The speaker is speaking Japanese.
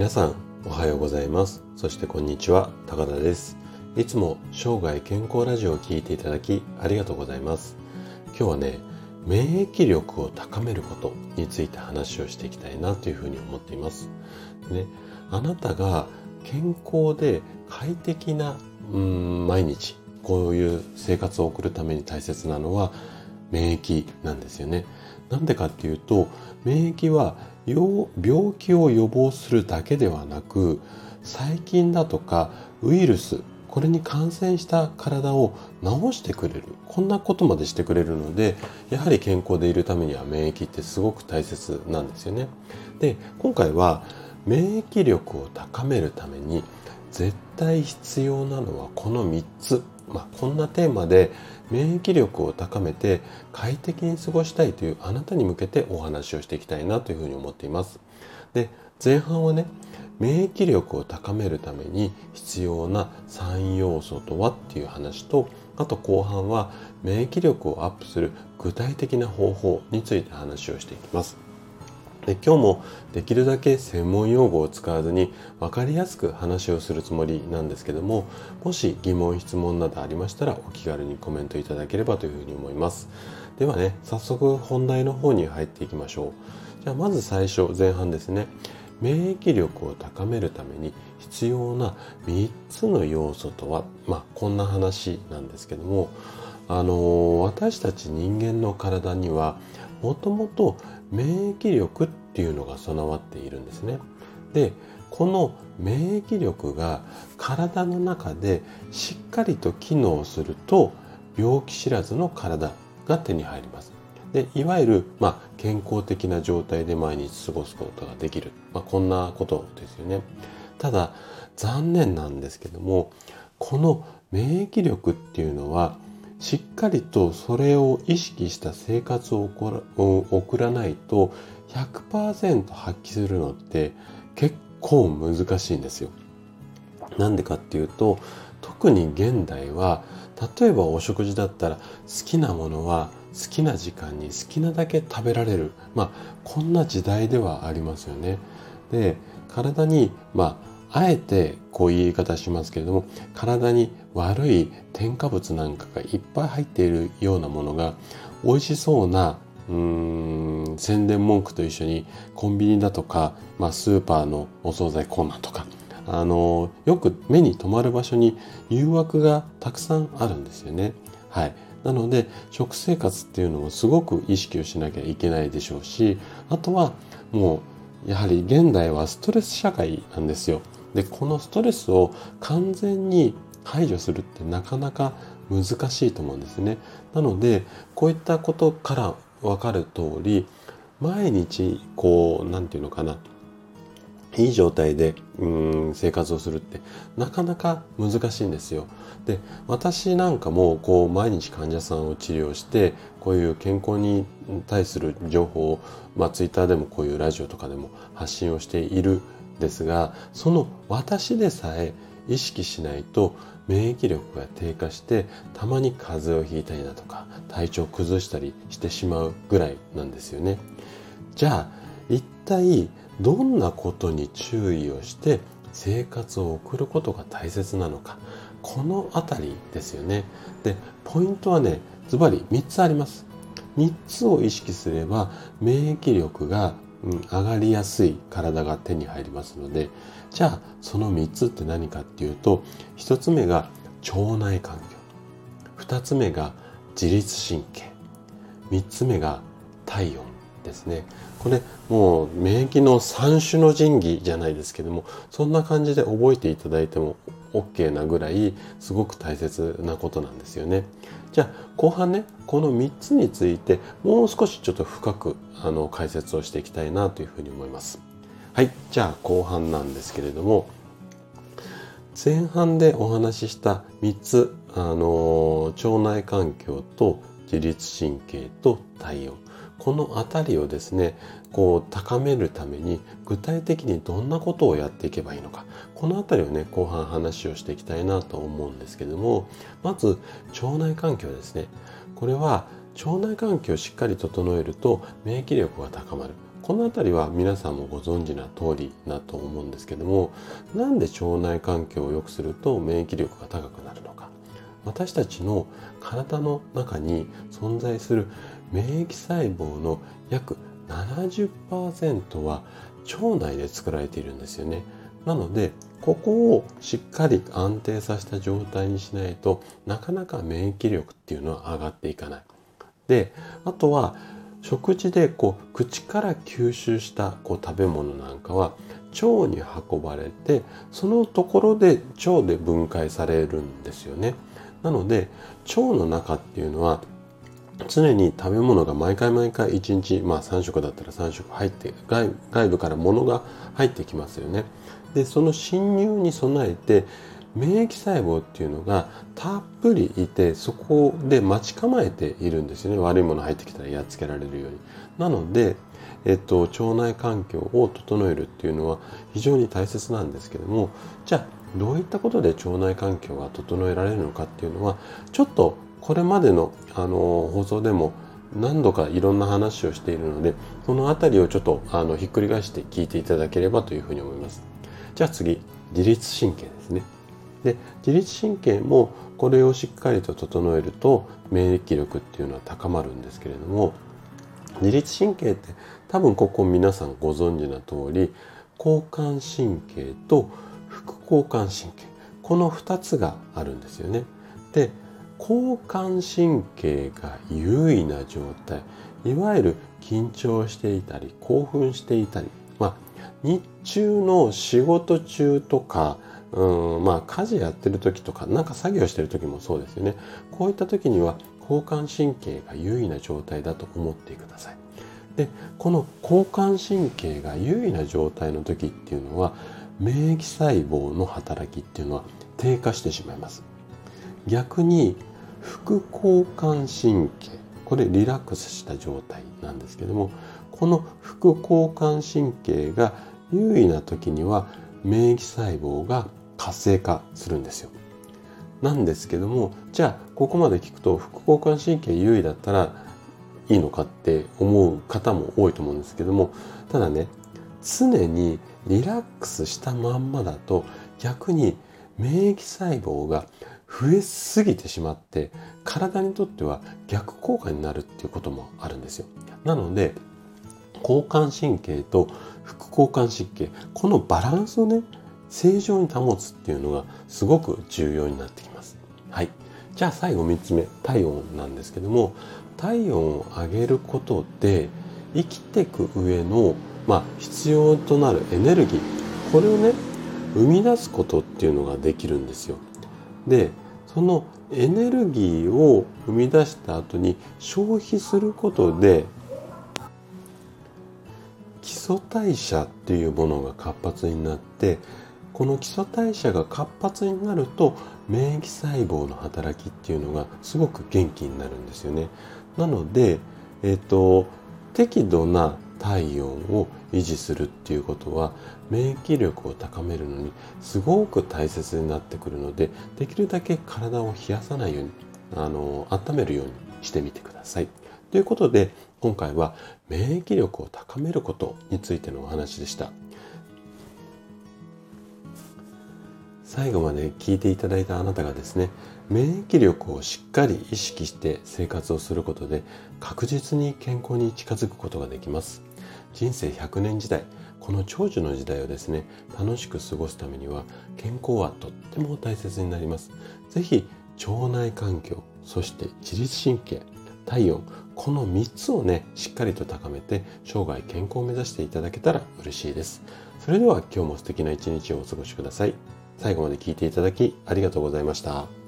皆さんおはようございます。そしてこんにちは高田です。いつも生涯健康ラジオを聴いていただきありがとうございます。今日はね免疫力を高めることについて話をしていきたいなというふうに思っています。ね、あなたが健康で快適なうん毎日こういう生活を送るために大切なのは免疫なんですよね。なんでかっていうと免疫は病気を予防するだけではなく細菌だとかウイルスこれに感染した体を治してくれるこんなことまでしてくれるのでやはり健康でいるためには免疫ってすごく大切なんですよね。で今回は免疫力を高めるために絶対必要なのはこの3つ、まあ、こんなテーマで免疫力を高めて快適に過ごしたいというあなたに向けてお話をしていきたいなというふうに思っています。で前半はね免疫力を高めるために必要な3要素とはっていう話とあと後半は免疫力をアップする具体的な方法について話をしていきます。で今日もできるだけ専門用語を使わずに分かりやすく話をするつもりなんですけどももし疑問質問などありましたらお気軽にコメントいただければというふうに思います。ではね早速本題の方に入っていきましょう。じゃあまず最初前半ですね。免疫力を高めるために必要な3つの要素とはまあこんな話なんですけどもあの私たち人間の体にはもともと免疫力っていうのが備わっているんですね。でこの免疫力が体の中でしっかりと機能すると病気知らずの体が手に入ります。でいわゆる、まあ、健康的な状態で毎日過ごすことができる、まあ、こんなことですよね。ただ残念なんですけどもこの免疫力っていうのはしっかりとそれを意識した生活を送らないと100%発揮するのって結構難しいんですよ。なんでかっていうと特に現代は例えばお食事だったら好きなものは好きな時間に好きなだけ食べられるまあこんな時代ではありますよね。で体にまああえてこういう言い方しますけれども体に悪い添加物なんかがいっぱい入っているようなものが美味しそうなうーん宣伝文句と一緒にコンビニだとか、まあ、スーパーのお惣菜コーナーとかあのよく目に留まる場所に誘惑がたくさんあるんですよね。はい、なので食生活っていうのもすごく意識をしなきゃいけないでしょうしあとはもうやはり現代はストレス社会なんですよ。でこのストレスを完全に排除するってなかなか難しいと思うんですね。なのでこういったことから分かる通り毎日こう何て言うのかないい状態でうん生活をするってなかなか難しいんですよ。で私なんかもこう毎日患者さんを治療してこういう健康に対する情報を、まあ、ツイッターでもこういうラジオとかでも発信をしているですがその私でさえ意識しないと免疫力が低下してたまに風邪をひいたりだとか体調を崩したりしてしまうぐらいなんですよね。じゃあ一体どんなことに注意をして生活を送ることが大切なのかこの辺りですよね。でポイントはねズバリ3つあります。3つを意識すれば免疫力がうん、上がりやすい体が手に入りますのでじゃあその3つって何かっていうと1つ目が腸内環境2つ目が自律神経3つ目が体温ですね。これもう免疫の三種の神器じゃないですけどもそんな感じで覚えていただいても OK なぐらいすごく大切なことなんですよね。じゃあ後半ねこの3つについてもう少しちょっと深くあの解説をしていきたいなというふうに思います。はいじゃあ後半なんですけれども前半でお話しした3つあの腸内環境と自律神経と体温この辺りをですねこう高めるために具体的にどんなことをやっていけばいいのか。この辺りをね後半話をしていきたいなと思うんですけどもまず腸内環境ですね。これは腸内環境をしっかり整えると免疫力が高まる。この辺りは皆さんもご存知な通りだと思うんですけどもなんで腸内環境を良くすると免疫力が高くなるのか。私たちの体の中に存在する免疫細胞の約70%は腸内で作られているんですよね。なのでここをしっかり安定させた状態にしないとなかなか免疫力っていうのは上がっていかない。であとは食事でこう口から吸収したこう食べ物なんかは腸に運ばれてそのところで腸で分解されるんですよね。なので腸の中っていうのは常に食べ物が毎回毎回1日、まあ3食だったら3食入って外外部から物が入ってきますよね。でその侵入に備えて免疫細胞っていうのがたっぷりいてそこで待ち構えているんですよね悪いもの入ってきたらやっつけられるように。なので、えっと、腸内環境を整えるっていうのは非常に大切なんですけどもじゃあどういったことで腸内環境が整えられるのかっていうのはちょっとこれまでのあの放送でも何度かいろんな話をしているのでこの辺りをちょっとあのひっくり返して聞いていただければというふうに思います。じゃあ次自律神経ですね。で自律神経もこれをしっかりと整えると免疫力っていうのは高まるんですけれども自律神経って多分ここ皆さんご存知な通り交感神経と副交感神経この2つがあるんですよね。で交感神経が優位な状態。いわゆる緊張していたり興奮していたり、まあ、日中の仕事中とかうんまあ家事やってる時とか何か作業してる時もそうですよね。こういった時には交感神経が優位な状態だと思ってください。でこの交感神経が優位な状態の時っていうのは免疫細胞の働きっていうのは低下してしまいます。逆に副交感神経これリラックスした状態なんですけどもこの副交感神経が優位な時には免疫細胞が活性化するんですよ。なんですけどもじゃあここまで聞くと副交感神経優位だったらいいのかって思う方も多いと思うんですけどもただね常にリラックスしたまんまだと逆に免疫細胞が増えすぎてしまって体にとっては逆効果になるっていうこともあるんですよ。なので交感神経と副交感神経このバランスをね正常に保つっていうのがすごく重要になってきます。はい。じゃあ最後3つ目体温なんですけども体温を上げることで生きていく上の、まあ、必要となるエネルギーこれをね生み出すことっていうのができるんですよ。でそのエネルギーを生み出した後に消費することで基礎代謝っていうものが活発になってこの基礎代謝が活発になると免疫細胞の働きっていうのがすごく元気になるんですよね。なので、えっ、ー、と適度な体温を維持するっていうことは免疫力を高めるのにすごく大切になってくるのでできるだけ体を冷やさないようにあの温めるようにしてみてください。ということで今回は免疫力を高めることについてのお話でした。最後まで聞いていただいたあなたがですね免疫力をしっかり意識して生活をすることで確実に健康に近づくことができます人生100年時代この長寿の時代をですね楽しく過ごすためには健康はとっても大切になります。是非腸内環境そして自律神経体温この3つをねしっかりと高めて生涯健康を目指していただけたら嬉しいです。それでは今日も素敵な一日をお過ごしください。最後まで聞いていただきありがとうございました。